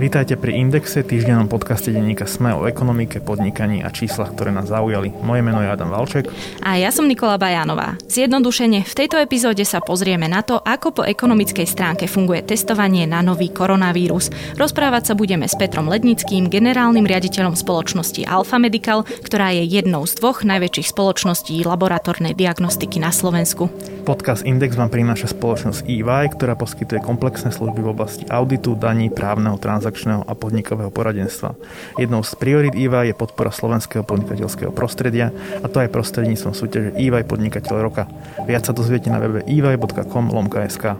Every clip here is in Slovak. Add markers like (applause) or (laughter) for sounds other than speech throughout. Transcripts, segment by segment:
Vítajte pri Indexe, týždennom podcaste denníka Sme o ekonomike, podnikaní a číslach, ktoré nás zaujali. Moje meno je Adam Valček. A ja som Nikola Bajanová. Zjednodušene, v tejto epizóde sa pozrieme na to, ako po ekonomickej stránke funguje testovanie na nový koronavírus. Rozprávať sa budeme s Petrom Lednickým, generálnym riaditeľom spoločnosti Alfa Medical, ktorá je jednou z dvoch najväčších spoločností laboratórnej diagnostiky na Slovensku. Podcast Index vám prináša spoločnosť EY, ktorá poskytuje komplexné služby v oblasti auditu, daní, právneho, transakčného transakčného a podnikového poradenstva. Jednou z priorit EY je podpora slovenského podnikateľského prostredia a to aj prostredníctvom súťaže EY Podnikateľ roka. Viac sa dozviete na webe ey.com lomka.sk.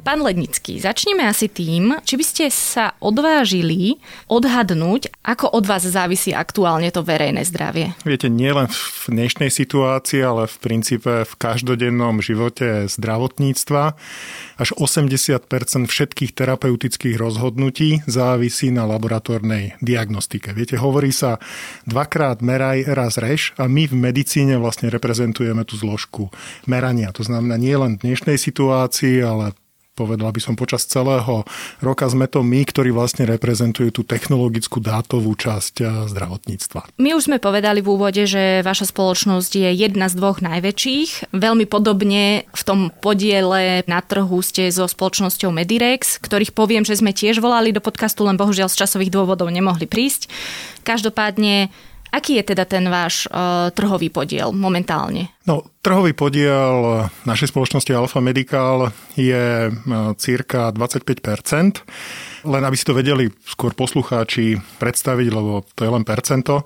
Pán Lednický, začneme asi tým, či by ste sa odvážili odhadnúť, ako od vás závisí aktuálne to verejné zdravie. Viete, nielen v dnešnej situácii, ale v princípe v každodennom živote zdravotníctva až 80% všetkých terapeutických rozhodnutí závisí na laboratórnej diagnostike. Viete, hovorí sa dvakrát meraj, raz reš a my v medicíne vlastne reprezentujeme tú zložku merania. To znamená nie len v dnešnej situácii, ale povedala by som počas celého roka sme to my, ktorí vlastne reprezentujú tú technologickú dátovú časť eh, zdravotníctva. My už sme povedali v úvode, že vaša spoločnosť je jedna z dvoch najväčších. Veľmi podobne v tom podiele na trhu ste so spoločnosťou Medirex, ktorých poviem, že sme tiež volali do podcastu, len bohužiaľ z časových dôvodov nemohli prísť. Každopádne Aký je teda ten váš uh, trhový podiel momentálne? No, trhový podiel našej spoločnosti Alfa Medical je uh, cirka 25 len aby si to vedeli skôr poslucháči predstaviť, lebo to je len percento.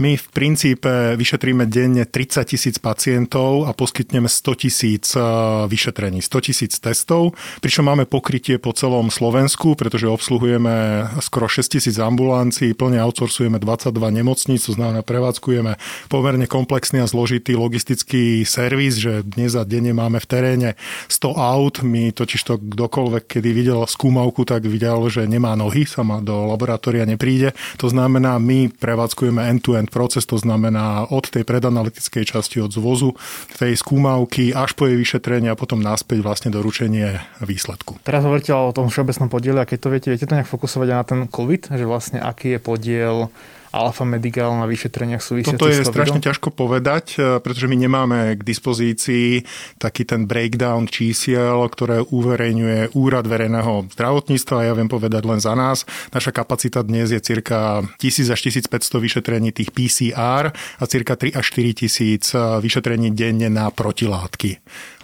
My v princípe vyšetríme denne 30 tisíc pacientov a poskytneme 100 tisíc eh, vyšetrení, 100 tisíc testov, pričom máme pokrytie po celom Slovensku, pretože obsluhujeme skoro 6 tisíc ambulancií, plne outsourcujeme 22 nemocníc, to znamená prevádzkujeme pomerne komplexný a zložitý logistický servis, že dnes a denne máme v teréne 100 aut, my totiž to kdokoľvek, kedy videl skúmavku, tak videl, že nemá nohy, sama do laboratória nepríde. To znamená, my prevádzkujeme end-to-end proces, to znamená od tej predanalytickej časti, od zvozu tej skúmavky až po jej vyšetrenie a potom naspäť vlastne doručenie výsledku. Teraz hovoríte o tom všeobecnom podiele a keď to viete, viete to nejak fokusovať na ten COVID, že vlastne aký je podiel Alfa Medical na vyšetreniach súvisiacich Toto je strašne ťažko povedať, e, pretože my nemáme k dispozícii taký ten breakdown čísiel, ktoré uverejňuje Úrad verejného zdravotníctva. Ja viem povedať len za nás. Naša kapacita dnes je cirka 1000 až 1500 vyšetrení tých PCR a cirka 3 až 4 tisíc e, vyšetrení denne na protilátky.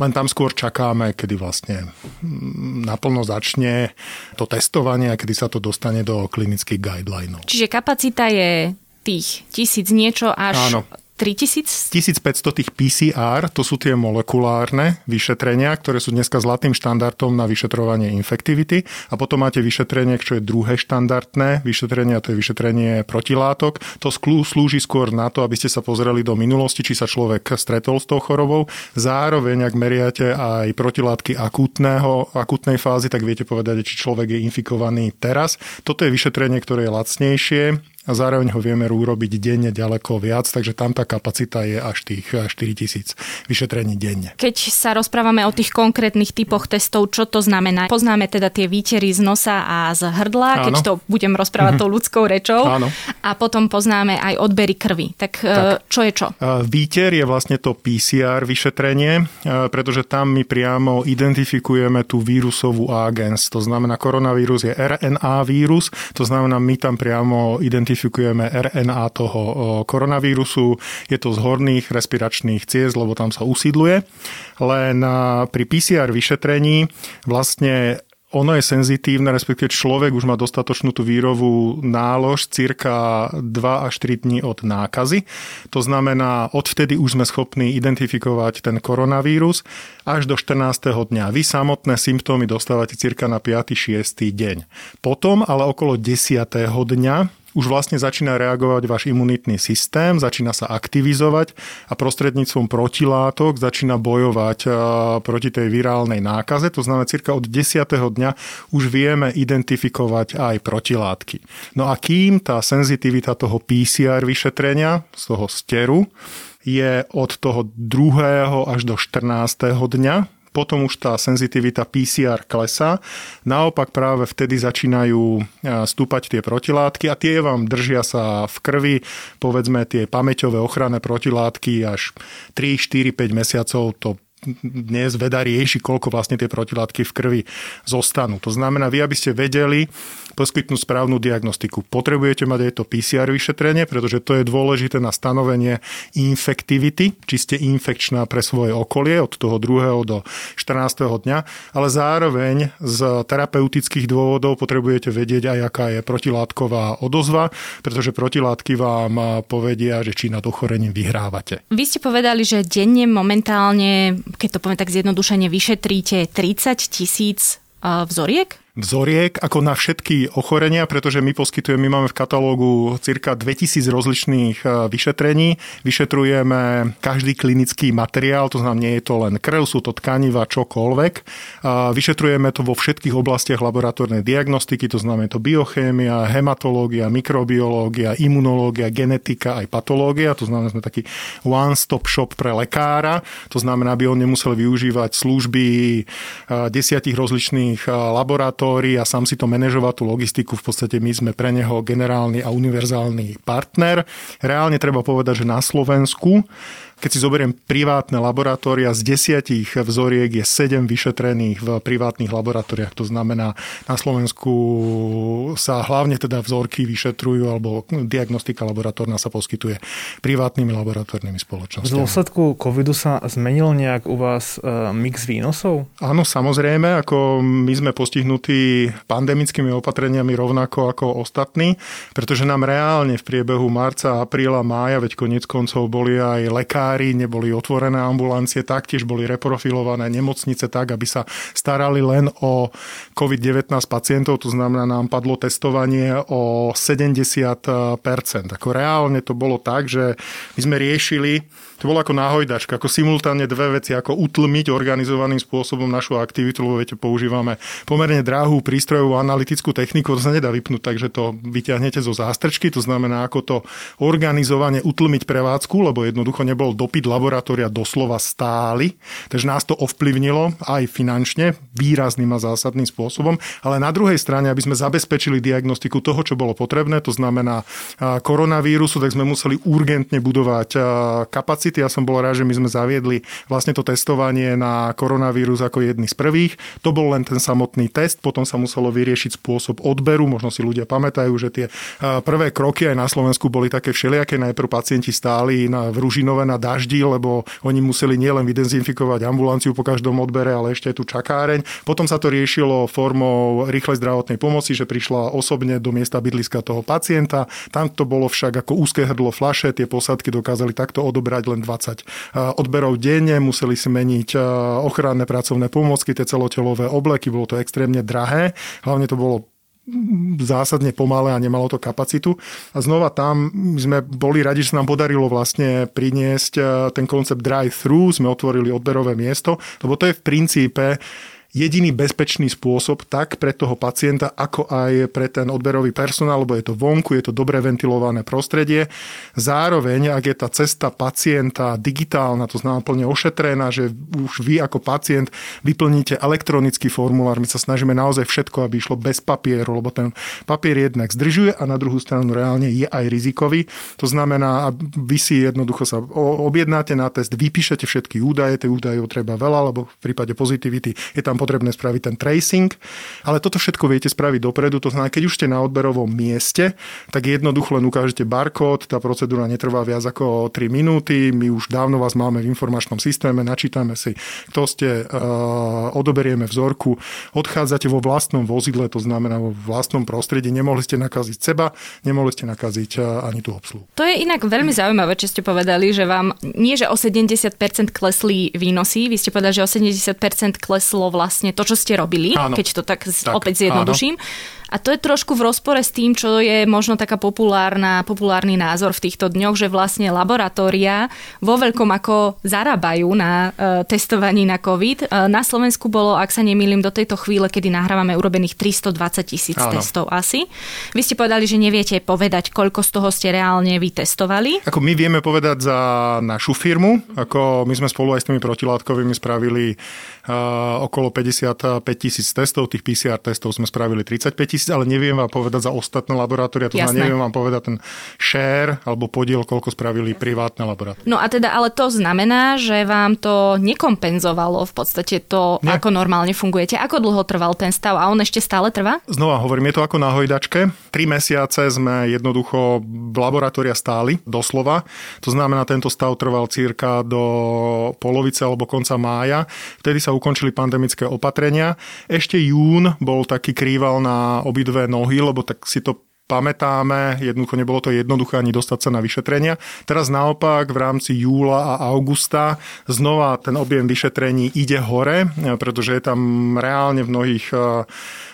Len tam skôr čakáme, kedy vlastne naplno začne to testovanie a kedy sa to dostane do klinických guidelinov. Čiže kapacita je tých tisíc niečo až Áno. 3000? 1500 tých PCR, to sú tie molekulárne vyšetrenia, ktoré sú dneska zlatým štandardom na vyšetrovanie infektivity. A potom máte vyšetrenie, čo je druhé štandardné vyšetrenie, a to je vyšetrenie protilátok. To slúži skôr na to, aby ste sa pozreli do minulosti, či sa človek stretol s tou chorobou. Zároveň, ak meriate aj protilátky akútneho, akútnej fázy, tak viete povedať, či človek je infikovaný teraz. Toto je vyšetrenie, ktoré je lacnejšie, a zároveň ho vieme urobiť denne ďaleko viac, takže tam tá kapacita je až tých 4000 vyšetrení denne. Keď sa rozprávame o tých konkrétnych typoch testov, čo to znamená? Poznáme teda tie výtery z nosa a z hrdla, Áno. keď to budem rozprávať mm-hmm. tou ľudskou rečou. Áno. A potom poznáme aj odbery krvi. Tak, e, tak čo je čo? Výter je vlastne to PCR vyšetrenie, e, pretože tam my priamo identifikujeme tú vírusovú agens. To znamená, koronavírus je RNA vírus, to znamená, my tam priamo identifikujeme identifikujeme RNA toho koronavírusu. Je to z horných respiračných ciest, lebo tam sa usídluje. Len pri PCR vyšetrení vlastne ono je senzitívne, respektíve človek už má dostatočnú tú vírovú nálož cirka 2 až 3 dní od nákazy. To znamená, odvtedy už sme schopní identifikovať ten koronavírus až do 14. dňa. Vy samotné symptómy dostávate cirka na 5. 6. deň. Potom, ale okolo 10. dňa už vlastne začína reagovať váš imunitný systém, začína sa aktivizovať a prostredníctvom protilátok začína bojovať e, proti tej virálnej nákaze. To znamená, cirka od 10. dňa už vieme identifikovať aj protilátky. No a kým tá senzitivita toho PCR vyšetrenia, z toho steru, je od toho 2. až do 14. dňa, potom už tá senzitivita PCR klesá. Naopak práve vtedy začínajú stúpať tie protilátky a tie vám držia sa v krvi, povedzme tie pamäťové ochranné protilátky až 3, 4, 5 mesiacov to dnes veda rieši, koľko vlastne tie protilátky v krvi zostanú. To znamená, vy aby ste vedeli, poskytnúť správnu diagnostiku. Potrebujete mať aj to PCR vyšetrenie, pretože to je dôležité na stanovenie infektivity, či ste infekčná pre svoje okolie od toho 2. do 14. dňa, ale zároveň z terapeutických dôvodov potrebujete vedieť aj, aká je protilátková odozva, pretože protilátky vám povedia, že či nad ochorením vyhrávate. Vy ste povedali, že denne momentálne, keď to poviem tak zjednodušene, vyšetríte 30 tisíc vzoriek? Vzoriek ako na všetky ochorenia, pretože my poskytujeme, my máme v katalógu cirka 2000 rozličných e, vyšetrení. Vyšetrujeme každý klinický materiál, to znamená, nie je to len krv, sú to tkaniva, čokoľvek. Vyšetrujeme to vo všetkých oblastiach laboratórnej diagnostiky, to znamená to biochémia, hematológia, mikrobiológia, imunológia, genetika, aj patológia, to znamená, sme taký one-stop shop pre lekára, to znamená, aby on nemusel využívať služby e, desiatich rozličných e, laboratórií, laboratórií a sám si to manažovať tú logistiku. V podstate my sme pre neho generálny a univerzálny partner. Reálne treba povedať, že na Slovensku keď si zoberiem privátne laboratória, z desiatich vzoriek je sedem vyšetrených v privátnych laboratóriách. To znamená, na Slovensku sa hlavne teda vzorky vyšetrujú alebo diagnostika laboratórna sa poskytuje privátnymi laboratórnymi spoločnosťami. V dôsledku covidu sa zmenil nejak u vás e, mix výnosov? Áno, samozrejme, ako my sme postihnutí pandemickými opatreniami rovnako ako ostatní, pretože nám reálne v priebehu marca, apríla, mája, veď konec koncov boli aj lekári lekári, neboli otvorené ambulancie, taktiež boli reprofilované nemocnice tak, aby sa starali len o COVID-19 pacientov, to znamená, nám padlo testovanie o 70%. Ako reálne to bolo tak, že my sme riešili to bolo ako náhojdačka, ako simultánne dve veci, ako utlmiť organizovaným spôsobom našu aktivitu, lebo viete, používame pomerne drahú prístrojovú analytickú techniku, to sa nedá vypnúť, takže to vyťahnete zo zástrčky, to znamená, ako to organizovane utlmiť prevádzku, lebo jednoducho nebol dopyt laboratória doslova stály, takže nás to ovplyvnilo aj finančne, výrazným a zásadným spôsobom, ale na druhej strane, aby sme zabezpečili diagnostiku toho, čo bolo potrebné, to znamená koronavírusu, tak sme museli urgentne budovať kapacity kapacity. Ja som bol rád, že my sme zaviedli vlastne to testovanie na koronavírus ako jedný z prvých. To bol len ten samotný test, potom sa muselo vyriešiť spôsob odberu. Možno si ľudia pamätajú, že tie prvé kroky aj na Slovensku boli také všelijaké. Najprv pacienti stáli na, v Ružinove na daždi, lebo oni museli nielen vydezinfikovať ambulanciu po každom odbere, ale ešte aj tú čakáreň. Potom sa to riešilo formou rýchlej zdravotnej pomoci, že prišla osobne do miesta bydliska toho pacienta. Tam to bolo však ako úzke hrdlo flaše, tie posadky dokázali takto odobrať len len 20 odberov denne, museli si meniť ochranné pracovné pomôcky, tie celotelové obleky, bolo to extrémne drahé, hlavne to bolo zásadne pomalé a nemalo to kapacitu. A znova tam sme boli radi, že sa nám podarilo vlastne priniesť ten koncept drive-thru, sme otvorili odberové miesto, lebo to je v princípe jediný bezpečný spôsob tak pre toho pacienta, ako aj pre ten odberový personál, lebo je to vonku, je to dobre ventilované prostredie. Zároveň, ak je tá cesta pacienta digitálna, to znamená plne ošetrená, že už vy ako pacient vyplníte elektronický formulár, my sa snažíme naozaj všetko, aby išlo bez papieru, lebo ten papier jednak zdržuje a na druhú stranu reálne je aj rizikový. To znamená, vy si jednoducho sa objednáte na test, vypíšete všetky údaje, tie údaje treba veľa, lebo v prípade pozitivity je tam potrebné spraviť ten tracing, ale toto všetko viete spraviť dopredu, to znamená, keď už ste na odberovom mieste, tak jednoducho len ukážete barkód, tá procedúra netrvá viac ako 3 minúty, my už dávno vás máme v informačnom systéme, načítame si, kto ste, uh, odoberieme vzorku, odchádzate vo vlastnom vozidle, to znamená vo vlastnom prostredí, nemohli ste nakaziť seba, nemohli ste nakaziť uh, ani tú obsluhu. To je inak veľmi zaujímavé, čo ste povedali, že vám nie, že o 70% klesli výnosy, vy ste povedali, že o 70% kleslo vlastne vlastne to, čo ste robili, áno. keď to tak, tak opäť zjednoduším. Áno. A to je trošku v rozpore s tým, čo je možno taká populárna, populárny názor v týchto dňoch, že vlastne laboratória vo veľkom ako zarábajú na e, testovaní na COVID. E, na Slovensku bolo, ak sa nemýlim, do tejto chvíle, kedy nahrávame, urobených 320 tisíc testov asi. Vy ste povedali, že neviete povedať, koľko z toho ste reálne vytestovali. Ako my vieme povedať za našu firmu, ako my sme spolu aj s tými protilátkovými spravili uh, okolo 55 tisíc testov, tých PCR testov sme spravili 35 tisíc, ale neviem vám povedať za ostatné laboratória, to znamená, neviem vám povedať ten share alebo podiel, koľko spravili privátne laboratória. No a teda, ale to znamená, že vám to nekompenzovalo v podstate to, Nie. ako normálne fungujete. Ako dlho trval ten stav a on ešte stále trvá? Znova hovorím, je to ako na hojdačke. Tri mesiace sme jednoducho v laboratória stáli, doslova. To znamená, tento stav trval cirka do polovice alebo konca mája. Vtedy sa ukončili pandemické opatrenia. Ešte jún bol taký krýval na obidve nohy, lebo tak si to pamätáme, jednoducho nebolo to jednoduché ani dostať sa na vyšetrenia. Teraz naopak v rámci júla a augusta znova ten objem vyšetrení ide hore, pretože je tam reálne v mnohých eh,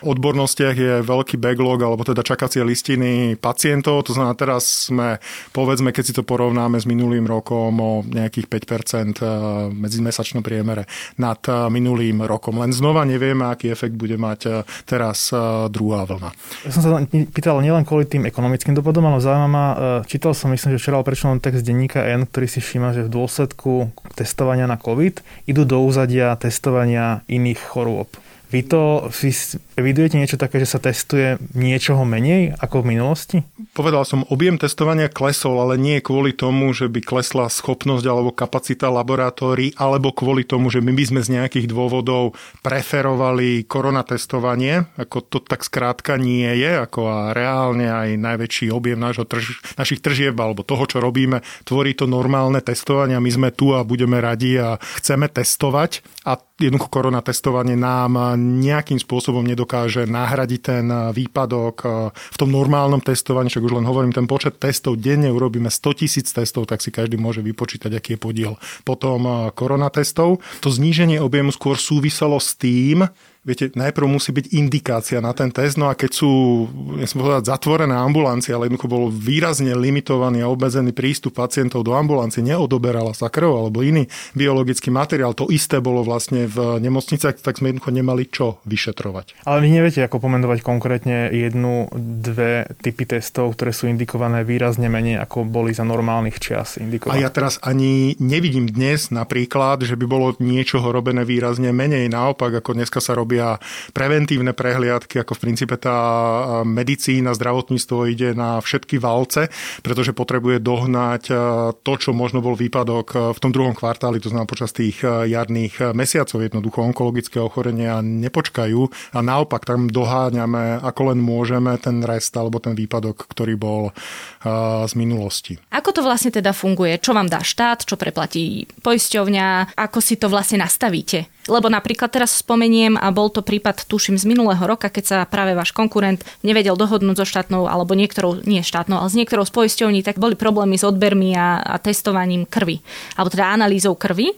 odbornostiach je veľký backlog, alebo teda čakacie listiny pacientov. To znamená, teraz sme, povedzme, keď si to porovnáme s minulým rokom o nejakých 5% eh, medzimesačnom priemere nad eh, minulým rokom. Len znova nevieme, aký efekt bude mať teraz druhá vlna. Ja som sa pýtal nielen len kvôli tým ekonomickým dopadom, ale zaujíma ma, e, čítal som, myslím, že včera prečo text denníka N, ktorý si všíma, že v dôsledku testovania na COVID idú do úzadia testovania iných chorôb. Vy to si evidujete niečo také, že sa testuje niečoho menej ako v minulosti? Povedal som, objem testovania klesol, ale nie kvôli tomu, že by klesla schopnosť alebo kapacita laboratórií, alebo kvôli tomu, že my by sme z nejakých dôvodov preferovali koronatestovanie. Ako to tak skrátka nie je, ako a reálne aj najväčší objem nášho trž, našich tržieb alebo toho, čo robíme, tvorí to normálne testovanie. My sme tu a budeme radi a chceme testovať a jednoducho koronatestovanie nám nejakým spôsobom nedokáže nahradiť ten výpadok v tom normálnom testovaní, však už len hovorím, ten počet testov denne urobíme 100 tisíc testov, tak si každý môže vypočítať, aký je podiel potom koronatestov. To zníženie objemu skôr súviselo s tým, viete, najprv musí byť indikácia na ten test, no a keď sú, ja som povedať, zatvorené ambulancie, ale jednoducho bol výrazne limitovaný a obmedzený prístup pacientov do ambulancie, neodoberala sa krv alebo iný biologický materiál, to isté bolo vlastne v nemocniciach, tak sme jednoducho nemali čo vyšetrovať. Ale vy neviete, ako pomenovať konkrétne jednu, dve typy testov, ktoré sú indikované výrazne menej, ako boli za normálnych čas indikované. A ja teraz ani nevidím dnes napríklad, že by bolo niečoho robené výrazne menej. Naopak, ako dneska sa robí robia preventívne prehliadky, ako v princípe tá medicína, zdravotníctvo ide na všetky valce, pretože potrebuje dohnať to, čo možno bol výpadok v tom druhom kvartáli, to znamená počas tých jarných mesiacov. Jednoducho onkologické ochorenia nepočkajú a naopak tam doháňame, ako len môžeme, ten rest alebo ten výpadok, ktorý bol z minulosti. Ako to vlastne teda funguje? Čo vám dá štát, čo preplatí poisťovňa, ako si to vlastne nastavíte? Lebo napríklad teraz spomeniem, a bol to prípad, tuším, z minulého roka, keď sa práve váš konkurent nevedel dohodnúť so štátnou, alebo niektorou, nie štátnou, ale s niektorou z tak boli problémy s odbermi a, a testovaním krvi, alebo teda analýzou krvi.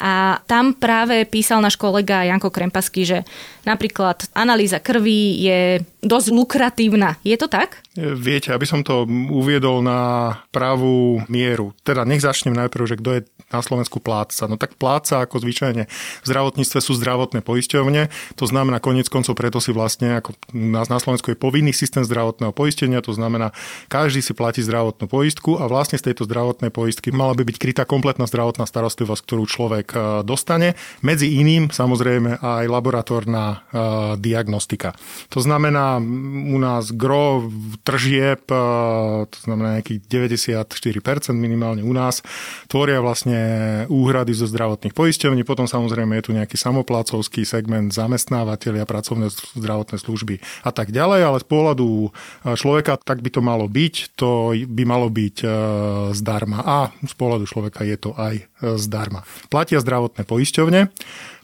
A tam práve písal náš kolega Janko Krempasky, že napríklad analýza krvi je dosť lukratívna. Je to tak? Viete, aby som to uviedol na pravú mieru. Teda nech začnem najprv, že kto je na Slovensku pláca. No tak pláca ako zvyčajne v zdravotníctve sú zdravotné poisťovne. To znamená konec koncov preto si vlastne ako nás na Slovensku je povinný systém zdravotného poistenia. To znamená, každý si platí zdravotnú poistku a vlastne z tejto zdravotnej poistky mala by byť krytá kompletná zdravotná starostlivosť, ktorú človek E, dostane. Medzi iným samozrejme aj laboratórna e, diagnostika. To znamená u nás gro tržieb, e, to znamená nejakých 94% minimálne u nás, tvoria vlastne úhrady zo zdravotných poisťovní, potom samozrejme je tu nejaký samoplácovský segment zamestnávateľia, pracovné zdravotné služby a tak ďalej, ale z pohľadu človeka tak by to malo byť, to by malo byť zdarma a z pohľadu človeka je to aj zdarma. Platia zdravotné poisťovne.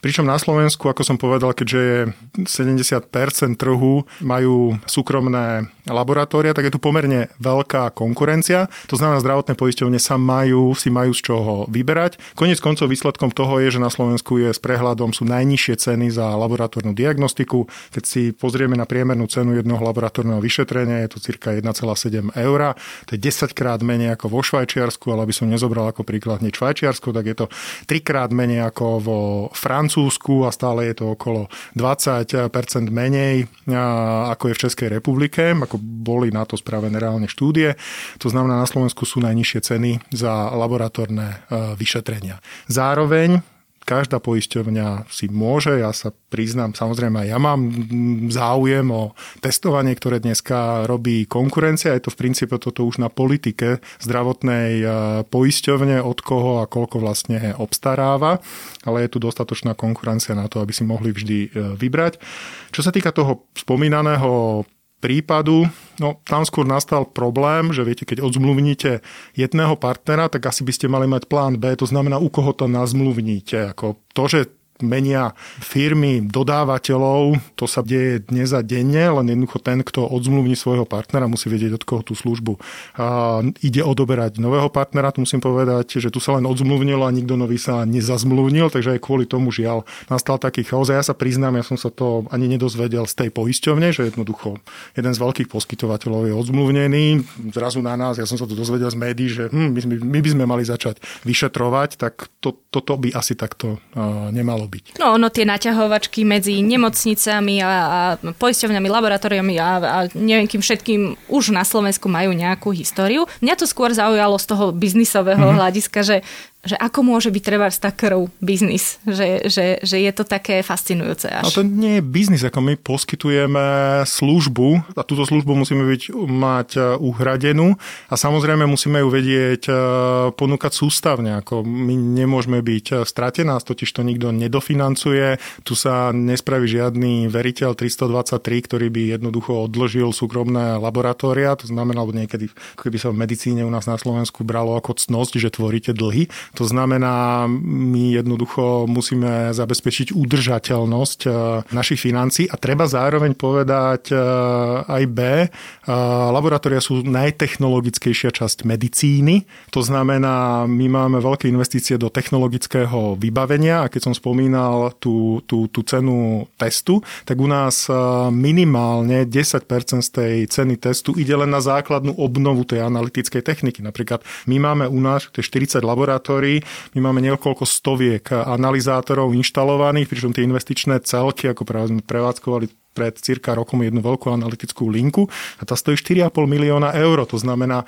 Pričom na Slovensku, ako som povedal, keďže je 70% trhu majú súkromné laboratória, tak je tu pomerne veľká konkurencia. To znamená, zdravotné poisťovne sa majú, si majú z čoho vyberať. Konec koncov výsledkom toho je, že na Slovensku je s prehľadom sú najnižšie ceny za laboratórnu diagnostiku. Keď si pozrieme na priemernú cenu jedného laboratórneho vyšetrenia, je to cirka 1,7 eur. To je 10 krát menej ako vo Švajčiarsku, ale aby som nezobral ako príklad hneď Švajčiarsku, tak je to 3 krát menej ako vo Francúzsku a stále je to okolo 20% menej ako je v Českej republike, ako boli na to spravené reálne štúdie. To znamená, na Slovensku sú najnižšie ceny za laboratórne e, vyšetrenia. Zároveň každá poisťovňa si môže, ja sa priznám, samozrejme ja mám záujem o testovanie, ktoré dneska robí konkurencia. Je to v princípe toto už na politike zdravotnej e, poisťovne, od koho a koľko vlastne obstaráva, ale je tu dostatočná konkurencia na to, aby si mohli vždy e, vybrať. Čo sa týka toho spomínaného prípadu, no tam skôr nastal problém, že viete, keď odzmluvníte jedného partnera, tak asi by ste mali mať plán B, to znamená, u koho to nazmluvníte. Ako to, že menia firmy, dodávateľov, to sa deje dnes a denne, len jednoducho ten, kto odzmluvní svojho partnera, musí vedieť, od koho tú službu a ide odoberať nového partnera, tu musím povedať, že tu sa len odzmluvnilo a nikto nový sa nezazmluvnil, takže aj kvôli tomu žiaľ nastal taký chaos. A ja sa priznám, ja som sa to ani nedozvedel z tej poisťovne, že jednoducho jeden z veľkých poskytovateľov je odzmluvnený, zrazu na nás, ja som sa to dozvedel z médií, že hm, my, my by sme mali začať vyšetrovať, tak to, toto by asi takto uh, nemalo byť. No ono tie naťahovačky medzi nemocnicami a, a poisťovňami, laboratóriami a, a neviem kým všetkým už na Slovensku majú nejakú históriu. Mňa to skôr zaujalo z toho biznisového mm-hmm. hľadiska, že že ako môže byť treba z krv biznis, že, že, že je to také fascinujúce až. No to nie je biznis, ako my poskytujeme službu a túto službu musíme byť, mať e, uhradenú a samozrejme musíme ju vedieť e, ponúkať sústavne, ako my nemôžeme byť e, stratená, totiž to nikto nedofinancuje, tu sa nespraví žiadny veriteľ 323, ktorý by jednoducho odložil súkromné laboratória, to znamená, alebo niekedy, keby sa v medicíne u nás na Slovensku bralo ako cnosť, že tvoríte dlhy, to znamená, my jednoducho musíme zabezpečiť udržateľnosť e, našich financí a treba zároveň povedať e, aj B. E, laboratória sú najtechnologickejšia časť medicíny. To znamená, my máme veľké investície do technologického vybavenia a keď som spomínal tú, tú, tú cenu testu, tak u nás minimálne 10% z tej ceny testu ide len na základnú obnovu tej analytickej techniky. Napríklad my máme u nás 40 laboratórií, laboratórií. My máme niekoľko stoviek analizátorov inštalovaných, pričom tie investičné celky, ako práve sme prevádzkovali pred cirka rokom jednu veľkú analytickú linku a tá stojí 4,5 milióna eur. To znamená,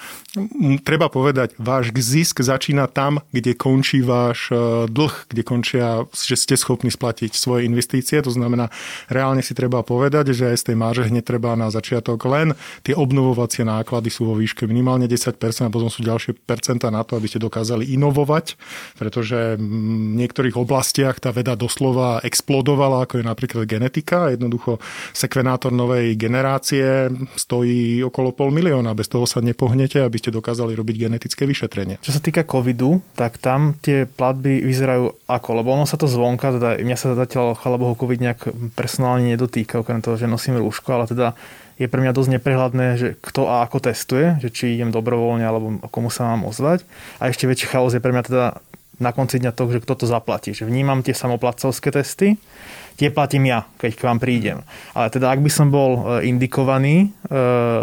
treba povedať, váš zisk začína tam, kde končí váš e, dlh, kde končia, že ste schopní splatiť svoje investície. To znamená, reálne si treba povedať, že aj z tej máže hneď treba na začiatok len tie obnovovacie náklady sú vo výške minimálne 10% a potom sú ďalšie percentá na to, aby ste dokázali inovovať, pretože v niektorých oblastiach tá veda doslova explodovala, ako je napríklad genetika. Jednoducho sekvenátor novej generácie stojí okolo pol milióna. Bez toho sa nepohnete, aby ste dokázali robiť genetické vyšetrenie. Čo sa týka covidu, tak tam tie platby vyzerajú ako? Lebo ono sa to zvonka, teda mňa sa zatiaľ, chvala Bohu, covid nejak personálne nedotýka, okrem toho, že nosím rúško, ale teda je pre mňa dosť neprehľadné, že kto a ako testuje, že či idem dobrovoľne alebo komu sa mám ozvať. A ešte väčší chaos je pre mňa teda na konci dňa to, že kto to zaplatí. Že vnímam tie samoplacovské testy, tie platím ja, keď k vám prídem. Ale teda ak by som bol e, indikovaný e,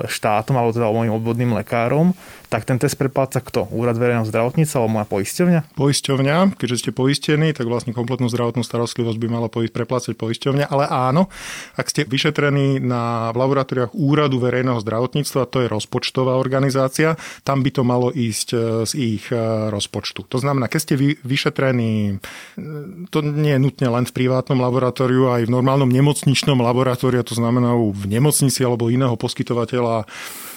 štátom alebo teda môjim obvodným lekárom, tak ten test prepláca kto? Úrad verejného zdravotníca alebo moja poisťovňa? Poisťovňa, keďže ste poistení, tak vlastne kompletnú zdravotnú starostlivosť by mala preplácať poisťovňa, ale áno, ak ste vyšetrení na v laboratóriách Úradu verejného zdravotníctva, to je rozpočtová organizácia, tam by to malo ísť e, z ich rozpočtu. To znamená, keď ste vyšetrení, to nie je nutne len v privátnom laboratóriu, aj v normálnom nemocničnom laboratóriu, to znamená v nemocnici alebo iného poskytovateľa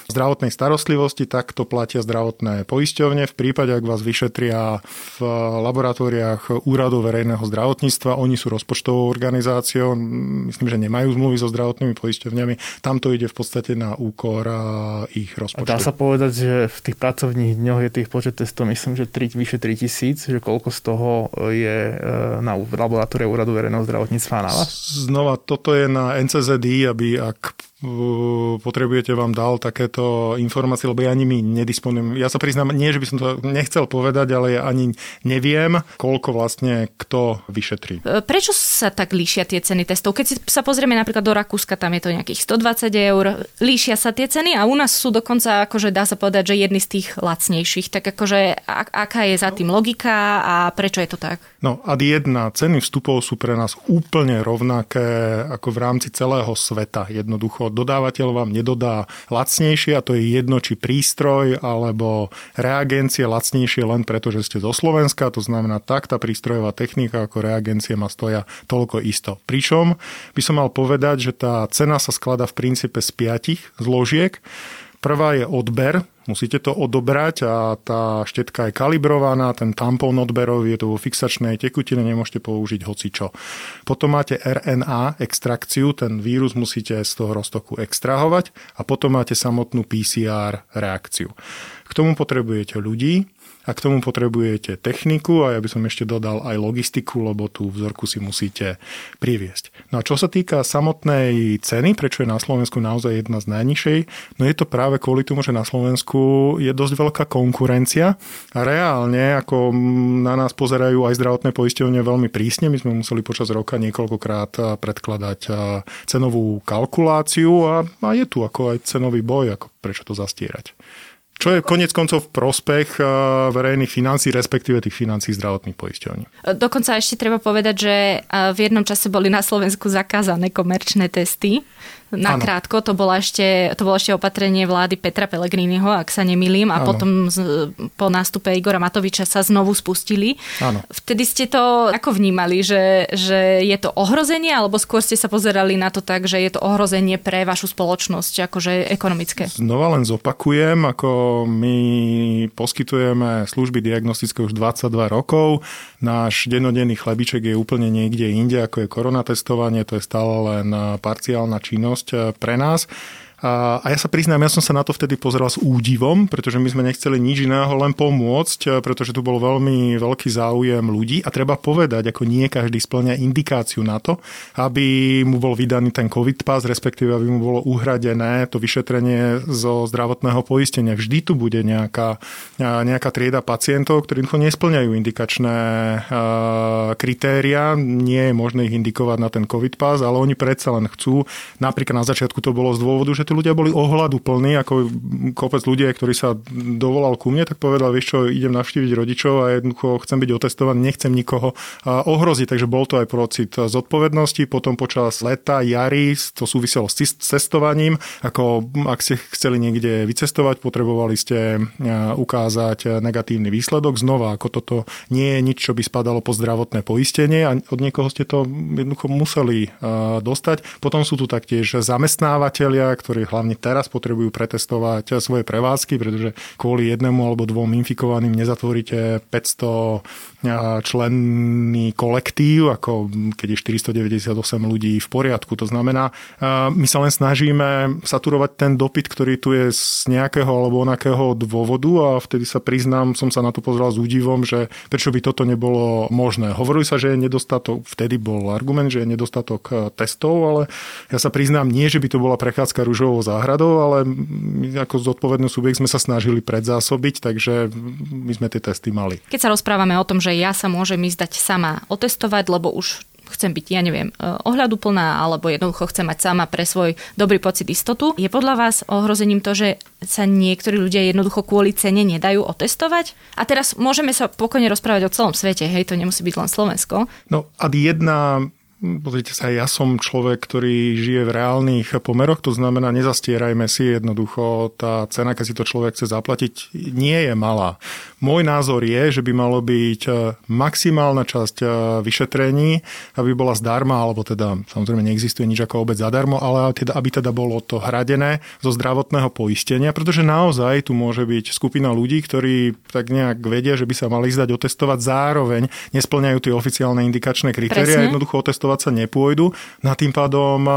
zdravotnej starostlivosti, tak to platia zdravotné poisťovne. V prípade, ak vás vyšetria v laboratóriách úradu verejného zdravotníctva, oni sú rozpočtovou organizáciou, myslím, že nemajú zmluvy so zdravotnými poisťovňami, tam to ide v podstate na úkor ich rozpočtu. A dá sa povedať, že v tých pracovných dňoch je tých počet testov, myslím, že 3, vyše 3000, že koľko z toho je e, na laboratórie úradu verejného zdravotníctva na vás? Znova, toto je na NCZI, aby ak potrebujete, vám dal takéto informácie, lebo ja nimi nedisponujem. Ja sa priznám, nie, že by som to nechcel povedať, ale ja ani neviem, koľko vlastne kto vyšetrí. E, prečo sa tak líšia tie ceny testov? Keď sa pozrieme napríklad do Rakúska, tam je to nejakých 120 eur, líšia sa tie ceny a u nás sú dokonca, akože dá sa povedať, že jedny z tých lacnejších. Tak akože, aká je za tým logika a prečo je to tak? No, ad jedna, ceny vstupov sú pre nás úplne rovnaké ako v rámci celého sveta. Jednoducho dodávateľ vám nedodá lacnejšie a to je jedno, či prístroj alebo reagencie lacnejšie len preto, že ste zo Slovenska, to znamená tak tá prístrojová technika ako reagencie ma stoja toľko isto. Pričom by som mal povedať, že tá cena sa sklada v princípe z piatich zložiek. Prvá je odber, musíte to odobrať a tá štetka je kalibrovaná, ten tampón odberový je to vo fixačnej tekutine, nemôžete použiť hocičo. Potom máte RNA extrakciu, ten vírus musíte z toho roztoku extrahovať a potom máte samotnú PCR reakciu. K tomu potrebujete ľudí, a k tomu potrebujete techniku a ja by som ešte dodal aj logistiku, lebo tú vzorku si musíte priviesť. No a čo sa týka samotnej ceny, prečo je na Slovensku naozaj jedna z najnižšej, no je to práve kvôli tomu, že na Slovensku je dosť veľká konkurencia a reálne, ako na nás pozerajú aj zdravotné poisťovne veľmi prísne, my sme museli počas roka niekoľkokrát predkladať cenovú kalkuláciu a, a je tu ako aj cenový boj, ako prečo to zastierať. Čo je konec koncov v prospech eh, verejných financí, respektíve tých financí zdravotných poisťovní. Dokonca ešte treba povedať, že eh, v jednom čase boli na Slovensku zakázané komerčné testy Nakrátko, to bolo, ešte, to bolo ešte opatrenie vlády Petra Pellegriniho, ak sa nemýlim, a ano. potom z, po nástupe Igora Matoviča sa znovu spustili. Ano. Vtedy ste to ako vnímali, že, že je to ohrozenie, alebo skôr ste sa pozerali na to tak, že je to ohrozenie pre vašu spoločnosť, akože ekonomické? Znova len zopakujem, ako my poskytujeme služby diagnostické už 22 rokov. Náš dennodenný chlebiček je úplne niekde inde, ako je koronatestovanie, to je stále len parciálna činnosť možnosť eh, pre nás. A, ja sa priznám, ja som sa na to vtedy pozeral s údivom, pretože my sme nechceli nič iného, len pomôcť, e, pretože tu bol veľmi veľký záujem ľudí. A treba povedať, ako nie každý splňa indikáciu na to, aby mu bol vydaný ten COVID pas, respektíve aby mu bolo uhradené to vyšetrenie zo zdravotného poistenia. Vždy tu bude nejaká, e, nejaká trieda pacientov, ktorí nesplňajú indikačné e, kritéria, nie je možné ich indikovať na ten COVID pas, ale oni predsa len chcú, napríklad na začiatku to bolo z dôvodu, že tí ľudia boli ohľadu plní, ako kopec ľudia, ktorí sa dovolal ku mne, tak povedal, vieš čo, idem navštíviť rodičov a jednoducho chcem byť otestovaný, nechcem nikoho ohroziť, takže bol to aj procit zodpovednosti. Potom počas leta, jary, to súviselo s cestovaním, ako ak ste chceli niekde vycestovať, potrebovali ste ukázať negatívny výsledok. Znova, ako toto nie je nič, čo by spadalo po zdravotné poistenie a od niekoho ste to jednoducho museli dostať. Potom sú tu taktiež zamestnávateľia, ktorí ktorí hlavne teraz potrebujú pretestovať svoje prevádzky, pretože kvôli jednému alebo dvom infikovaným nezatvoríte 500 členný kolektív, ako keď je 498 ľudí v poriadku. To znamená, my sa len snažíme saturovať ten dopyt, ktorý tu je z nejakého alebo onakého dôvodu a vtedy sa priznám, som sa na to pozrel s údivom, že prečo by toto nebolo možné. Hovorili sa, že je nedostatok, vtedy bol argument, že je nedostatok e, testov, ale ja sa priznám, nie, že by to bola prechádzka rúžovou rúžovou záhradou, ale my ako zodpovedný subjekt sme sa snažili predzásobiť, takže my sme tie testy mali. Keď sa rozprávame o tom, že ja sa môžem ísť dať sama otestovať, lebo už chcem byť, ja neviem, e, ohľaduplná, alebo jednoducho chcem mať sama pre svoj dobrý pocit istotu. Je podľa vás ohrozením to, že sa niektorí ľudia jednoducho kvôli cene nedajú otestovať? A teraz môžeme sa pokojne rozprávať o celom svete, hej, to nemusí byť len Slovensko. No a jedna pozrite sa, ja som človek, ktorý žije v reálnych pomeroch, to znamená, nezastierajme si jednoducho, tá cena, keď si to človek chce zaplatiť, nie je malá. Môj názor je, že by malo byť e, maximálna časť e, vyšetrení, aby bola zdarma, alebo teda samozrejme neexistuje nič ako obec zadarmo, ale teda, aby teda bolo to hradené zo zdravotného poistenia, pretože naozaj tu môže byť skupina ľudí, ktorí tak nejak vedia, že by sa mali zdať otestovať, zároveň nesplňajú tie oficiálne indikačné kritéria, jednoducho otestovať sa nepôjdu, na tým pádom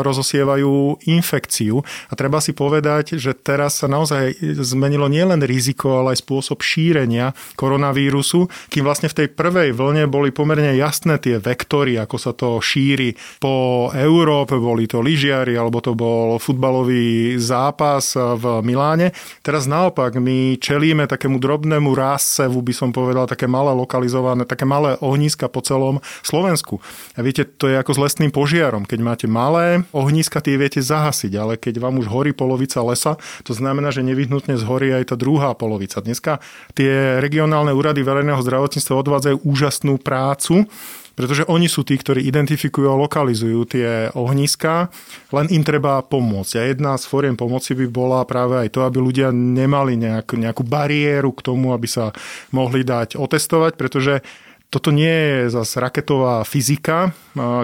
rozosievajú infekciu. A treba si povedať, že teraz sa naozaj zmenilo nielen riziko, ale aj spôsob šírenia koronavírusu, kým vlastne v tej prvej vlne boli pomerne jasné tie vektory, ako sa to šíri po Európe, boli to lyžiari, alebo to bol futbalový zápas v Miláne. Teraz naopak my čelíme takému drobnému ráscevu, by som povedal, také malé lokalizované, také malé ohniska po celom Slovensku. A viete, to je ako s lesným požiarom. Keď máte malé ohniska, tie viete zahasiť, ale keď vám už horí polovica lesa, to znamená, že nevyhnutne zhorí aj tá druhá polovica. Dneska tie regionálne úrady verejného zdravotníctva odvádzajú úžasnú prácu, pretože oni sú tí, ktorí identifikujú a lokalizujú tie ohniska, len im treba pomôcť. A jedna z fóriem pomoci by bola práve aj to, aby ľudia nemali nejakú, nejakú bariéru k tomu, aby sa mohli dať otestovať, pretože toto nie je zase raketová fyzika.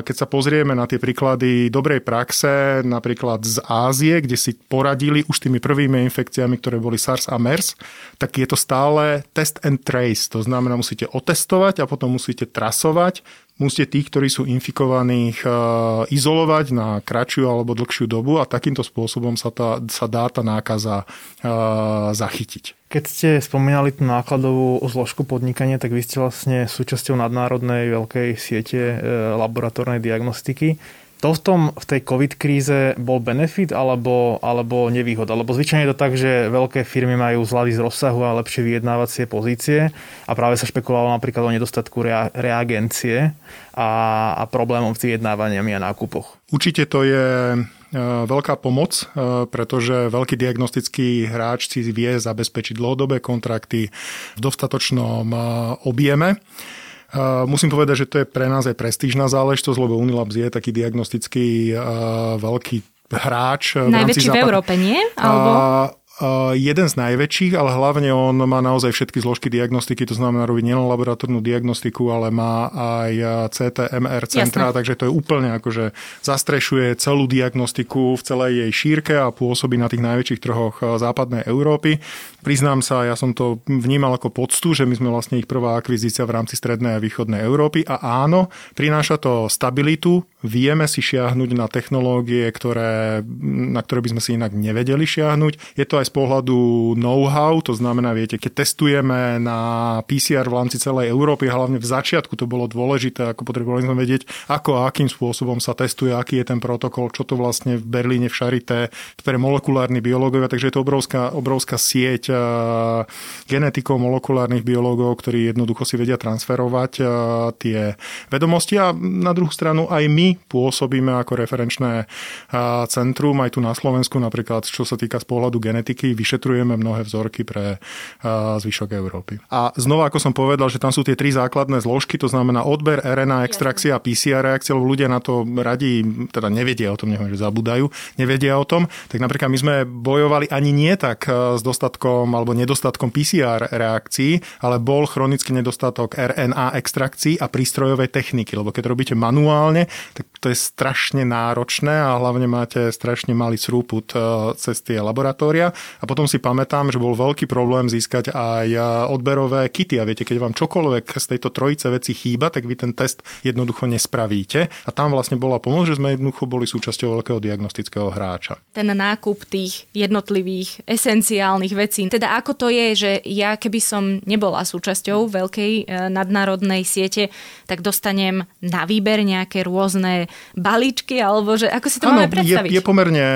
Keď sa pozrieme na tie príklady dobrej praxe, napríklad z Ázie, kde si poradili už tými prvými infekciami, ktoré boli SARS a MERS, tak je to stále test and trace. To znamená, musíte otestovať a potom musíte trasovať musíte tých, ktorí sú infikovaných, izolovať na kratšiu alebo dlhšiu dobu a takýmto spôsobom sa, tá, sa dá tá nákaza zachytiť. Keď ste spomínali tú nákladovú zložku podnikania, tak vy ste vlastne súčasťou nadnárodnej veľkej siete e, laboratórnej diagnostiky to v, tom, v tej COVID kríze bol benefit alebo, alebo nevýhoda? Lebo zvyčajne je to tak, že veľké firmy majú zlady z rozsahu a lepšie vyjednávacie pozície a práve sa špekulovalo napríklad o nedostatku rea, reagencie a, a problémom s vyjednávaniami a nákupoch. Určite to je veľká pomoc, e, pretože veľký diagnostický hráč si vie zabezpečiť dlhodobé kontrakty v dostatočnom e, objeme. Musím povedať, že to je pre nás aj prestížna záležitosť, lebo Unilabs je taký diagnostický veľký hráč. Najväčší v, v Európe, nie? Alebo... Uh, jeden z najväčších, ale hlavne on má naozaj všetky zložky diagnostiky, to znamená robiť nielen laboratórnu diagnostiku, ale má aj CT, MR centra, Jasne. takže to je úplne akože zastrešuje celú diagnostiku v celej jej šírke a pôsobí na tých najväčších trhoch západnej Európy. Priznám sa, ja som to vnímal ako poctu, že my sme vlastne ich prvá akvizícia v rámci strednej a východnej Európy a áno, prináša to stabilitu, vieme si šiahnuť na technológie, ktoré, na ktoré by sme si inak nevedeli šiahnuť. Je to aj z pohľadu know-how, to znamená, viete, keď testujeme na PCR v rámci celej Európy, hlavne v začiatku to bolo dôležité, ako potrebovali sme vedieť, ako a akým spôsobom sa testuje, aký je ten protokol, čo to vlastne v Berlíne, v Charité pre molekulárni biológovia, takže je to obrovská, obrovská sieť genetikov, molekulárnych biológov, ktorí jednoducho si vedia transferovať tie vedomosti a na druhú stranu aj my pôsobíme ako referenčné centrum aj tu na Slovensku napríklad, čo sa týka z pohľadu genetiky genetiky, vyšetrujeme mnohé vzorky pre zvyšok Európy. A znova, ako som povedal, že tam sú tie tri základné zložky, to znamená odber, RNA, extrakcia a PCR reakcia, lebo ľudia na to radi, teda nevedia o tom, neviem, že zabúdajú, nevedia o tom. Tak napríklad my sme bojovali ani nie tak s dostatkom alebo nedostatkom PCR reakcií, ale bol chronický nedostatok RNA extrakcií a prístrojovej techniky, lebo keď robíte manuálne, tak to je strašne náročné a hlavne máte strašne malý srúput cez tie laboratória. A potom si pamätám, že bol veľký problém získať aj odberové kity. A viete, keď vám čokoľvek z tejto trojice veci chýba, tak vy ten test jednoducho nespravíte. A tam vlastne bola pomoc, že sme jednoducho boli súčasťou veľkého diagnostického hráča. Ten nákup tých jednotlivých esenciálnych vecí. Teda ako to je, že ja keby som nebola súčasťou veľkej e, nadnárodnej siete, tak dostanem na výber nejaké rôzne balíčky, alebo že ako si to ano, máme predstaviť? Je, je pomerne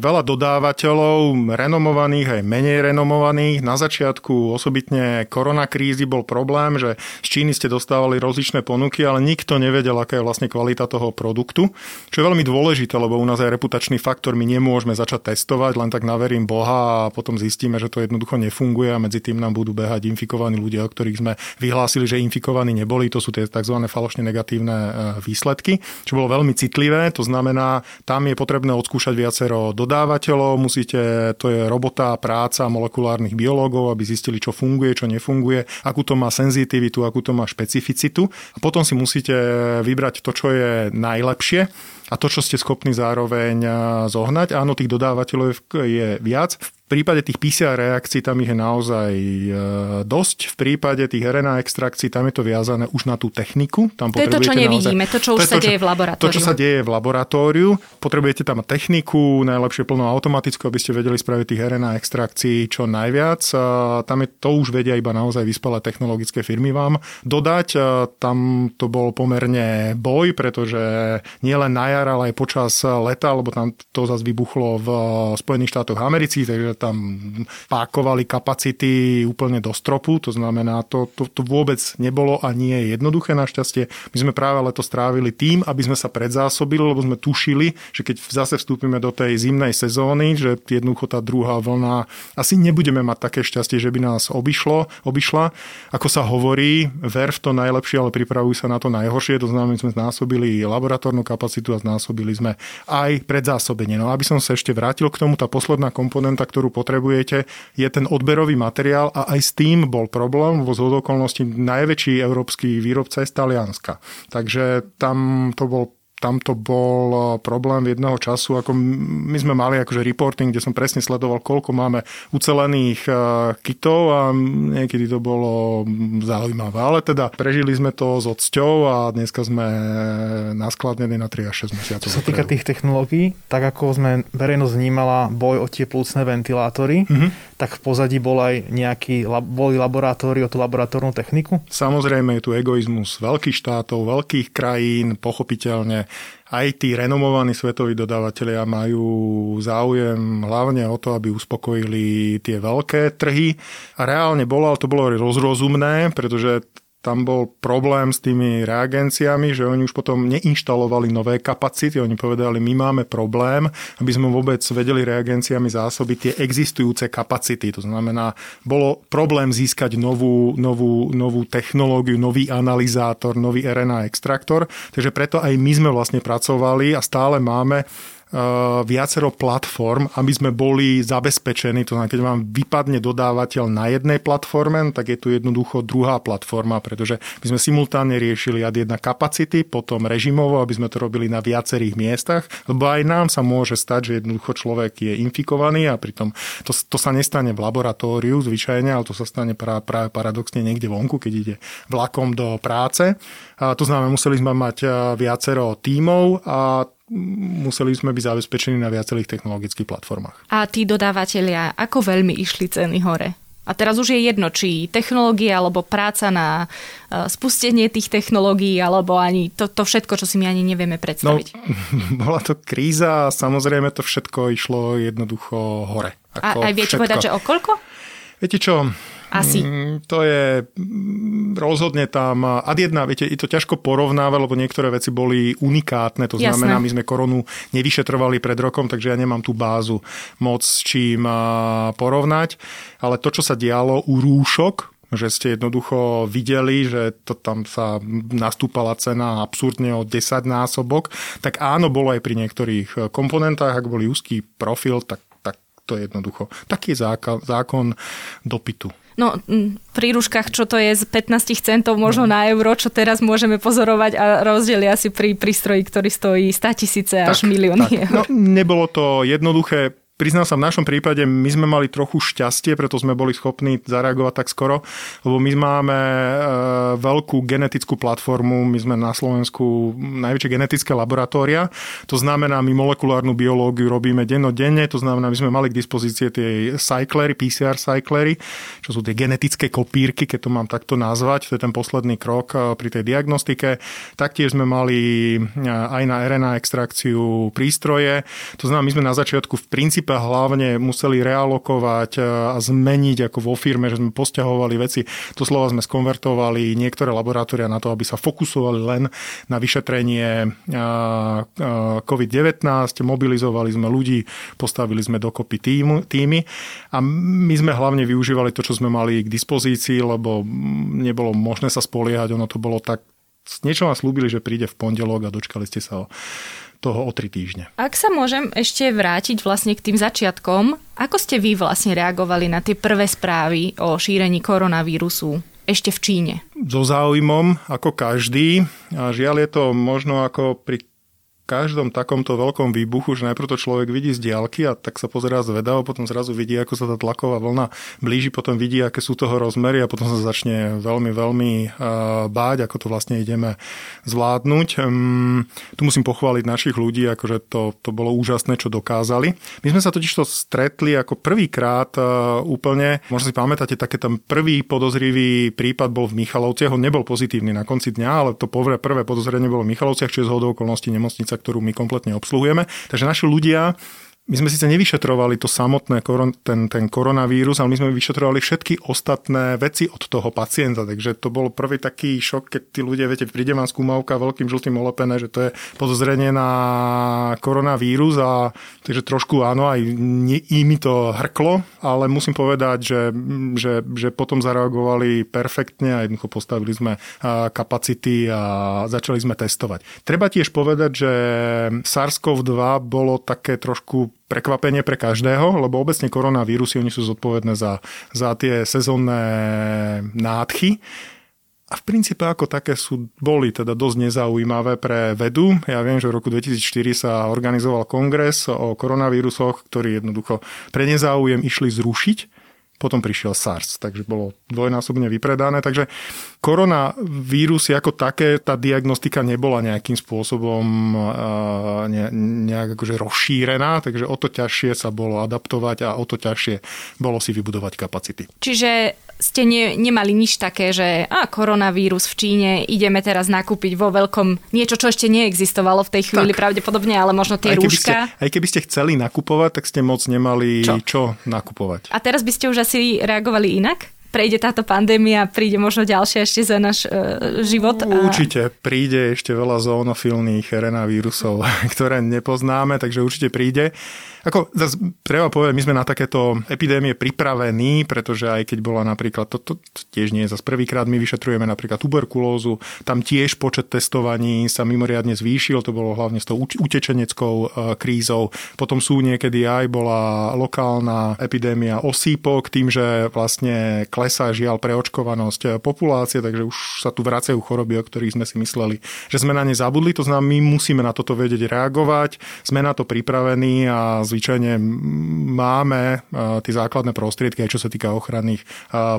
veľa dodávateľov, renomovaných aj menej renomovaných. Na začiatku osobitne koronakrízy bol problém, že z Číny ste dostávali rozličné ponuky, ale nikto nevedel, aká je vlastne kvalita toho produktu, čo je veľmi dôležité, lebo u nás je reputačný faktor, my nemôžeme začať testovať, len tak naverím Boha a potom zistíme, že to jednoducho nefunguje a medzi tým nám budú behať infikovaní ľudia, o ktorých sme vyhlásili, že infikovaní neboli. To sú tie tzv. falošne negatívne e, výsledky, čo bolo veľmi citlivé. To znamená, tam je potrebné odskúšať viacero dodávateľov, musíte, to je robota, práca molekulárnych biológov, aby zistili, čo funguje, čo nefunguje, akú to má senzitivitu, akú to má špecificitu. A potom si musíte vybrať to, čo je najlepšie a to, čo ste schopní zároveň e, zohnať. Áno, tých dodávateľov je viac. V prípade tých PCR reakcií tam ich je naozaj e, dosť. V prípade tých RNA extrakcií tam je to viazané už na tú techniku. Tam to je to, čo nevidíme, naozaj, to, čo už to sa to, deje v laboratóriu. To, čo sa deje v laboratóriu. Potrebujete tam techniku, najlepšie plno automatickú, aby ste vedeli spraviť tých RNA extrakcií čo najviac. Tam je, to už vedia iba naozaj vyspelé technologické firmy vám dodať. Tam to bol pomerne boj, pretože nielen na jar, ale aj počas leta, lebo tam to zase vybuchlo v Spojených štátoch amerických, takže tam pákovali kapacity úplne do stropu, to znamená, to, to, to vôbec nebolo a nie je jednoduché našťastie. My sme práve leto strávili tým, aby sme sa predzásobili, lebo sme tušili, že keď zase vstúpime do tej zimnej sezóny, že jednoducho tá druhá vlna, asi nebudeme mať také šťastie, že by nás obišlo, obišla. Ako sa hovorí, ver v to najlepšie, ale pripravujú sa na to najhoršie, to znamená, že sme znásobili laboratórnu kapacitu a znásobili sme aj predzásobenie. No aby som sa ešte vrátil k tomu, tá posledná komponenta, ktorú ktorú potrebujete, je ten odberový materiál a aj s tým bol problém, vo zhod okolností najväčší európsky výrobca je z Talianska. Takže tam to bol tam to bol eh, problém jedného času, ako my sme mali akože reporting, kde som presne sledoval, koľko máme ucelených eh, kitov a niekedy to bolo zaujímavé. Ale teda prežili sme to s odsťou a dneska sme naskladnení na 3 až 6 mesiacov. Čo sa týka tých technológií, tak ako sme verejnosť vnímala boj o tie plúcne ventilátory, mm-hmm. Tak v pozadí bol aj nejaký, boli laboratóri o tú laboratórnu techniku? Samozrejme je tu egoizmus veľkých štátov, veľkých krajín, pochopiteľne aj tí renomovaní svetoví dodávateľia majú záujem hlavne o to, aby uspokojili tie veľké trhy. A reálne bolo, ale to bolo rozrozumné, pretože tam bol problém s tými reagenciami, že oni už potom neinštalovali nové kapacity. Oni povedali, my máme problém, aby sme vôbec vedeli reagenciami zásobiť tie existujúce kapacity. To znamená, bolo problém získať novú, novú, novú technológiu, nový analyzátor, nový RNA extraktor. Takže preto aj my sme vlastne pracovali a stále máme viacero platform, aby sme boli zabezpečení. To znamená, keď vám vypadne dodávateľ na jednej platforme, tak je tu jednoducho druhá platforma, pretože my sme simultánne riešili ad jedna kapacity, potom režimovo, aby sme to robili na viacerých miestach, lebo aj nám sa môže stať, že jednoducho človek je infikovaný a pritom to, to sa nestane v laboratóriu zvyčajne, ale to sa stane práve, práve paradoxne niekde vonku, keď ide vlakom do práce. A to znamená, museli sme mať eh, viacero tímov a museli sme byť zabezpečení na viacerých technologických platformách. A tí dodávateľia, ako veľmi išli ceny hore? A teraz už je jedno, či technológia alebo práca na e, spustenie tých technológií, alebo ani to, to všetko, čo si my ani nevieme predstaviť. No, (laughs) bola to kríza a samozrejme to všetko išlo jednoducho hore. Ako a aj viete všetko. povedať, že o koľko? Viete čo, asi. Mm, to je mm, rozhodne tam. A jedna, viete, je to ťažko porovnávať, lebo niektoré veci boli unikátne. To Jasné. znamená, my sme koronu nevyšetrovali pred rokom, takže ja nemám tú bázu moc s čím porovnať. Ale to, čo sa dialo u rúšok, že ste jednoducho videli, že to tam sa nastúpala cena absurdne o 10 násobok, tak áno, bolo aj pri niektorých komponentách, ak boli úzký profil, tak, tak to je jednoducho taký zákon, zákon dopytu. No, pri rúškach, čo to je z 15 centov možno no. na euro, čo teraz môžeme pozorovať a rozdiel asi pri prístroji, ktorý stojí 100 tisíce až milióny tak. No, nebolo to jednoduché priznám sa, v našom prípade my sme mali trochu šťastie, preto sme boli schopní zareagovať tak skoro, lebo my máme e, veľkú genetickú platformu, my sme na Slovensku najväčšie genetické laboratória, to znamená, my molekulárnu biológiu robíme dennodenne, to znamená, my sme mali k dispozície tie cyclery, PCR cyclery, čo sú tie genetické kopírky, keď to mám takto nazvať, to je ten posledný krok e, pri tej diagnostike. Taktiež sme mali e, aj na RNA extrakciu prístroje, to znamená, my sme na začiatku v princípe princípe hlavne museli realokovať e, a zmeniť ako vo firme, že sme posťahovali veci. To slova sme skonvertovali niektoré laboratória na to, aby sa fokusovali len na vyšetrenie e, e, COVID-19, mobilizovali sme ľudí, postavili sme dokopy týmy. A my sme hlavne využívali to, čo sme mali k dispozícii, lebo nebolo možné sa spoliehať, ono to bolo tak niečo vám slúbili, že príde v pondelok a dočkali ste sa o toho o tri týždne. Ak sa môžem ešte vrátiť vlastne k tým začiatkom, ako ste vy vlastne reagovali na tie prvé správy o šírení koronavírusu ešte v Číne? So záujmom, ako každý. A žiaľ je to možno ako pri každom takomto veľkom výbuchu, že najprv to človek vidí z diálky a tak sa pozerá zvedavo, potom zrazu vidí, ako sa tá tlaková vlna blíži, potom vidí, aké sú toho rozmery a potom sa začne veľmi, veľmi báť, ako to vlastne ideme zvládnuť. Tu musím pochváliť našich ľudí, akože to, to bolo úžasné, čo dokázali. My sme sa totiž to stretli ako prvýkrát úplne, možno si pamätáte, také tam prvý podozrivý prípad bol v Michalovciach, on nebol pozitívny na konci dňa, ale to prvé podozrenie bolo v Michalovciach, čiže z hodou okolností nemocnica, ktorú my kompletne obsluhujeme. Takže naši ľudia my sme síce nevyšetrovali to samotné, ten, ten koronavírus, ale my sme vyšetrovali všetky ostatné veci od toho pacienta. Takže to bol prvý taký šok, keď tí ľudia, viete, príde vám skúmavka veľkým žltým olepené, že to je podozrenie na koronavírus a takže trošku áno, aj i mi to hrklo, ale musím povedať, že, že, že potom zareagovali perfektne a jednoducho postavili sme kapacity a začali sme testovať. Treba tiež povedať, že SARS-CoV-2 bolo také trošku prekvapenie pre každého, lebo obecne koronavírusy, oni sú zodpovedné za, za tie sezónne nádchy. A v princípe ako také sú, boli teda dosť nezaujímavé pre vedu. Ja viem, že v roku 2004 sa organizoval kongres o koronavírusoch, ktorý jednoducho pre nezáujem išli zrušiť potom prišiel SARS, takže bolo dvojnásobne vypredané. Takže koronavírus ako také, tá diagnostika nebola nejakým spôsobom ne, nejak akože rozšírená, takže o to ťažšie sa bolo adaptovať a o to ťažšie bolo si vybudovať kapacity. Čiže ste ne, nemali nič také, že a koronavírus v Číne, ideme teraz nakúpiť vo veľkom niečo, čo ešte neexistovalo v tej chvíli tak. pravdepodobne, ale možno tie aj rúška. Ste, aj keby ste chceli nakupovať, tak ste moc nemali čo? čo nakupovať. A teraz by ste už asi reagovali inak? prejde táto pandémia, príde možno ďalšia ešte za náš e, život. A... Určite príde ešte veľa zoonofilných RNA vírusov, (laughs) ktoré nepoznáme, takže určite príde. Ako, zase, treba povedať, my sme na takéto epidémie pripravení, pretože aj keď bola napríklad, to, to, tiež nie je zase prvýkrát, my vyšetrujeme napríklad tuberkulózu, tam tiež počet testovaní sa mimoriadne zvýšil, to bolo hlavne s tou utečeneckou e, krízou. Potom sú niekedy aj bola lokálna epidémia osýpok, tým, že vlastne klesá žiaľ preočkovanosť e, populácie, takže už sa tu vracajú choroby, o ktorých sme si mysleli, že sme na ne zabudli. To znamená, my musíme na toto vedieť reagovať, sme na to pripravení a zvyčajne máme tie základné prostriedky, aj čo sa týka ochranných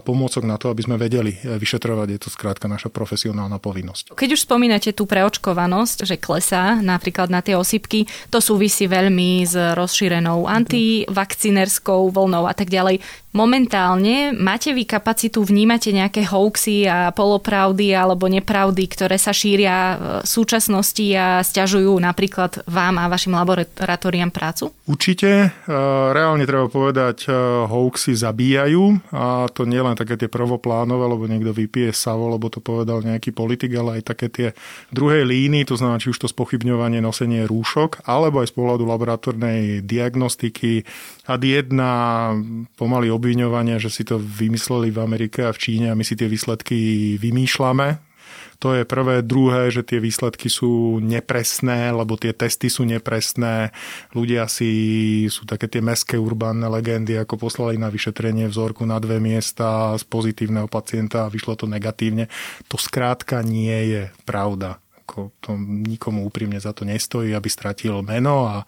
pomôcok na to, aby sme vedeli e, vyšetrovať. Je to skrátka naša profesionálna povinnosť. Keď už spomínate tú preočkovanosť, že klesá napríklad na tie osypky, to súvisí veľmi s rozšírenou antivakcinerskou vlnou a tak ďalej. Momentálne máte vy kapacitu, vnímate nejaké hoaxy a polopravdy alebo nepravdy, ktoré sa šíria v súčasnosti a stiažujú napríklad vám a vašim laboratóriám prácu? Určite. E, reálne treba povedať, e, hoaxy zabíjajú a to nie len také tie prvoplánové, lebo niekto vypije savo, lebo to povedal nejaký politik, ale aj také tie druhej líny, to znamená či už to spochybňovanie nosenie rúšok, alebo aj z pohľadu laboratórnej diagnostiky ad jedna pomaly obviňovania, že si to vymysleli v Amerike a v Číne a my si tie výsledky vymýšľame. To je prvé. Druhé, že tie výsledky sú nepresné, lebo tie testy sú nepresné. Ľudia si sú také tie meské urbánne legendy, ako poslali na vyšetrenie vzorku na dve miesta z pozitívneho pacienta a vyšlo to negatívne. To skrátka nie je pravda ako to nikomu úprimne za to nestojí, aby stratil meno a,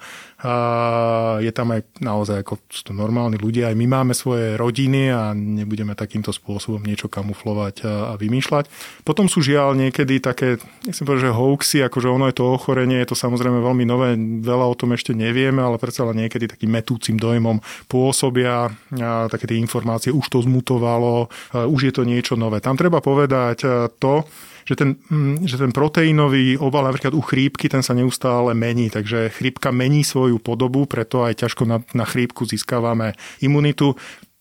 je tam aj naozaj ako to normálni ľudia, aj my máme svoje rodiny a nebudeme takýmto spôsobom niečo kamuflovať a vymýšľať. Potom sú žiaľ niekedy také, nechcem povedať, že hoaxy, akože ono je to ochorenie, je to samozrejme veľmi nové, veľa o tom ešte nevieme, ale predsa len niekedy takým metúcim dojmom pôsobia a také tie informácie, už to zmutovalo, už je to niečo nové. Tam treba povedať to, že ten, mm, že ten proteínový obal napríklad u chrípky, ten sa neustále mení, takže chrípka mení svoju podobu, preto aj ťažko na, na chrípku získavame imunitu. E,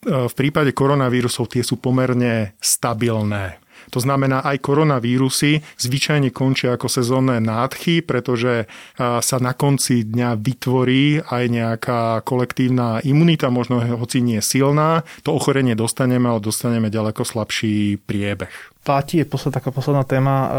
v prípade koronavírusov tie sú pomerne stabilné. To znamená, aj koronavírusy zvyčajne končia ako sezónne nádchy, pretože sa na konci dňa vytvorí aj nejaká kolektívna imunita, možno hoci nie silná. To ochorenie dostaneme, ale dostaneme ďaleko slabší priebeh. Platí, je posled, taká posledná téma, uh,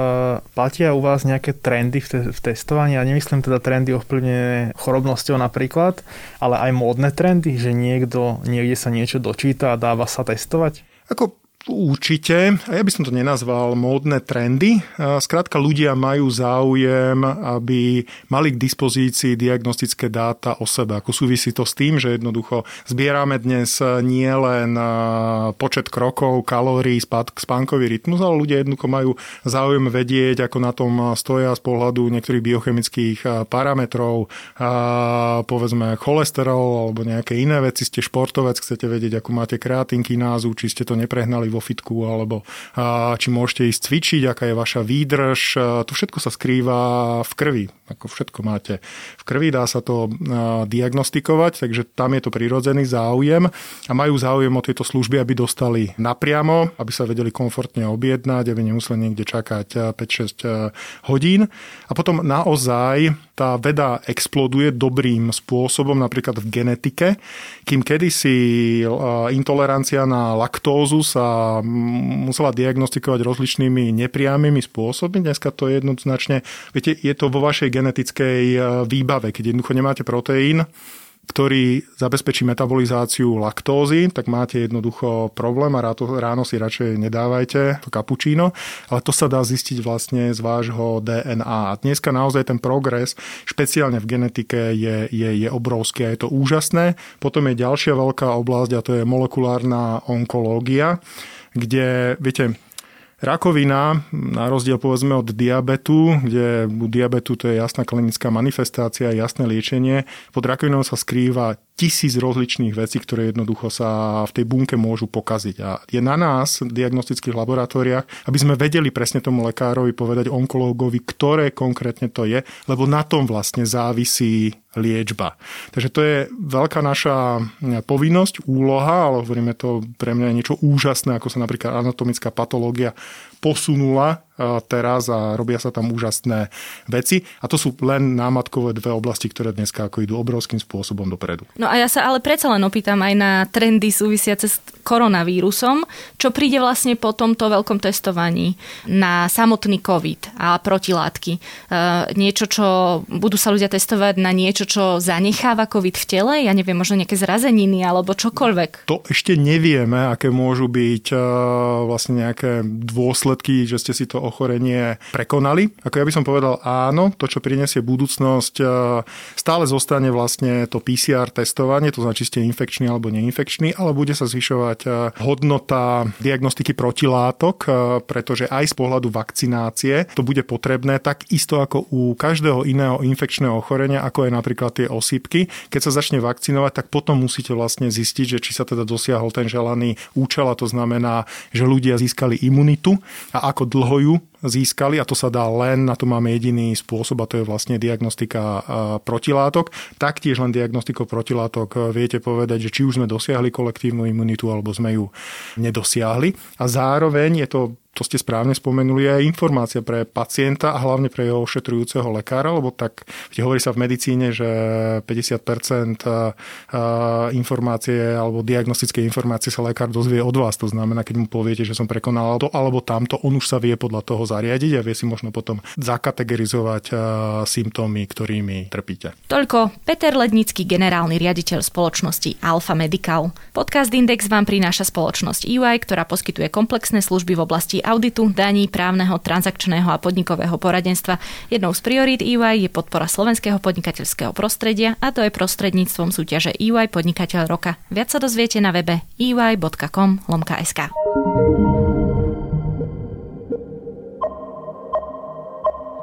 platia u vás nejaké trendy v, te, v testovaní? Ja nemyslím teda trendy ovplyvnené chorobnosťou napríklad, ale aj módne trendy, že niekto niekde sa niečo dočíta a dáva sa testovať? Ako Určite. Ja by som to nenazval módne trendy. Skrátka ľudia majú záujem, aby mali k dispozícii diagnostické dáta o sebe. Ako súvisí to s tým, že jednoducho zbierame dnes nie len počet krokov, kalórií, spánkový rytmus, ale ľudia jednoducho majú záujem vedieť, ako na tom stoja z pohľadu niektorých biochemických parametrov, povedzme cholesterol alebo nejaké iné veci. Ste športovec, chcete vedieť, ako máte kreatinkinázu, či ste to neprehnali vo fitku, alebo či môžete ísť cvičiť, aká je vaša výdrž. To všetko sa skrýva v krvi. Ako všetko máte v krvi, dá sa to diagnostikovať, takže tam je to prirodzený záujem a majú záujem o tieto služby, aby dostali napriamo, aby sa vedeli komfortne objednať, aby nemuseli niekde čakať 5-6 hodín. A potom naozaj tá veda exploduje dobrým spôsobom, napríklad v genetike, kým kedysi intolerancia na laktózu sa musela diagnostikovať rozličnými nepriamými spôsobmi. Dneska to je jednoznačne, viete, je to vo vašej genetickej e, výbave, keď jednoducho nemáte proteín, ktorý zabezpečí metabolizáciu laktózy, tak máte jednoducho problém a ráno si radšej nedávajte to kapučíno, ale to sa dá zistiť vlastne z vášho DNA. A dneska naozaj ten progres, špeciálne v genetike, je, je, je obrovský a je to úžasné. Potom je ďalšia veľká oblasť a to je molekulárna onkológia, kde, viete, Rakovina, na rozdiel povedzme od diabetu, kde u diabetu to je jasná klinická manifestácia, jasné liečenie, pod rakovinou sa skrýva tisíc rozličných vecí, ktoré jednoducho sa v tej bunke môžu pokaziť. A je na nás v diagnostických laboratóriách, aby sme vedeli presne tomu lekárovi povedať onkológovi, ktoré konkrétne to je, lebo na tom vlastne závisí liečba. Takže to je veľká naša povinnosť, úloha, ale hovoríme to pre mňa niečo úžasné, ako sa napríklad anatomická patológia posunula teraz a robia sa tam úžasné veci. A to sú len námatkové dve oblasti, ktoré dneska ako idú obrovským spôsobom dopredu. No a ja sa ale predsa len opýtam aj na trendy súvisiace s koronavírusom, čo príde vlastne po tomto veľkom testovaní na samotný COVID a protilátky. E, niečo, čo budú sa ľudia testovať na niečo, čo zanecháva COVID v tele, ja neviem, možno nejaké zrazeniny alebo čokoľvek. To ešte nevieme, aké môžu byť e, vlastne nejaké dôsledky, že ste si to ochorenie prekonali. Ako ja by som povedal áno, to, čo prinesie budúcnosť, e, stále zostane vlastne to PCR testovanie, to znamená, či ste infekčný alebo neinfekčný, ale bude sa zvyšovať e, hodnota diagnostiky protilátok, e, pretože aj z pohľadu vakcinácie to bude potrebné tak isto ako u každého iného infekčného ochorenia, ako je napríklad tie osýpky. Keď sa začne vakcinovať, tak potom musíte vlastne zistiť, že či sa teda dosiahol ten želaný účel a to znamená, že ľudia získali imunitu a ako dlho ju získali a to sa dá len, na to máme jediný spôsob a to je vlastne diagnostika protilátok. Taktiež len diagnostikou protilátok viete povedať, že či už sme dosiahli kolektívnu imunitu alebo sme ju nedosiahli. A zároveň je to to ste správne spomenuli, aj informácia pre pacienta a hlavne pre jeho ošetrujúceho lekára, lebo tak hovorí sa v medicíne, že 50% informácie alebo diagnostické informácie sa lekár dozvie od vás. To znamená, keď mu poviete, že som prekonal to alebo tamto, on už sa vie podľa toho zariadiť a vie si možno potom zakategorizovať symptómy, ktorými trpíte. Toľko Peter Lednický, generálny riaditeľ spoločnosti Alfa Medical. Podcast Index vám prináša spoločnosť EY, ktorá poskytuje komplexné služby v oblasti auditu, daní, právneho, transakčného a podnikového poradenstva. Jednou z priorít EY je podpora slovenského podnikateľského prostredia a to je prostredníctvom súťaže EY Podnikateľ roka. Viac sa dozviete na webe ey.com.sk.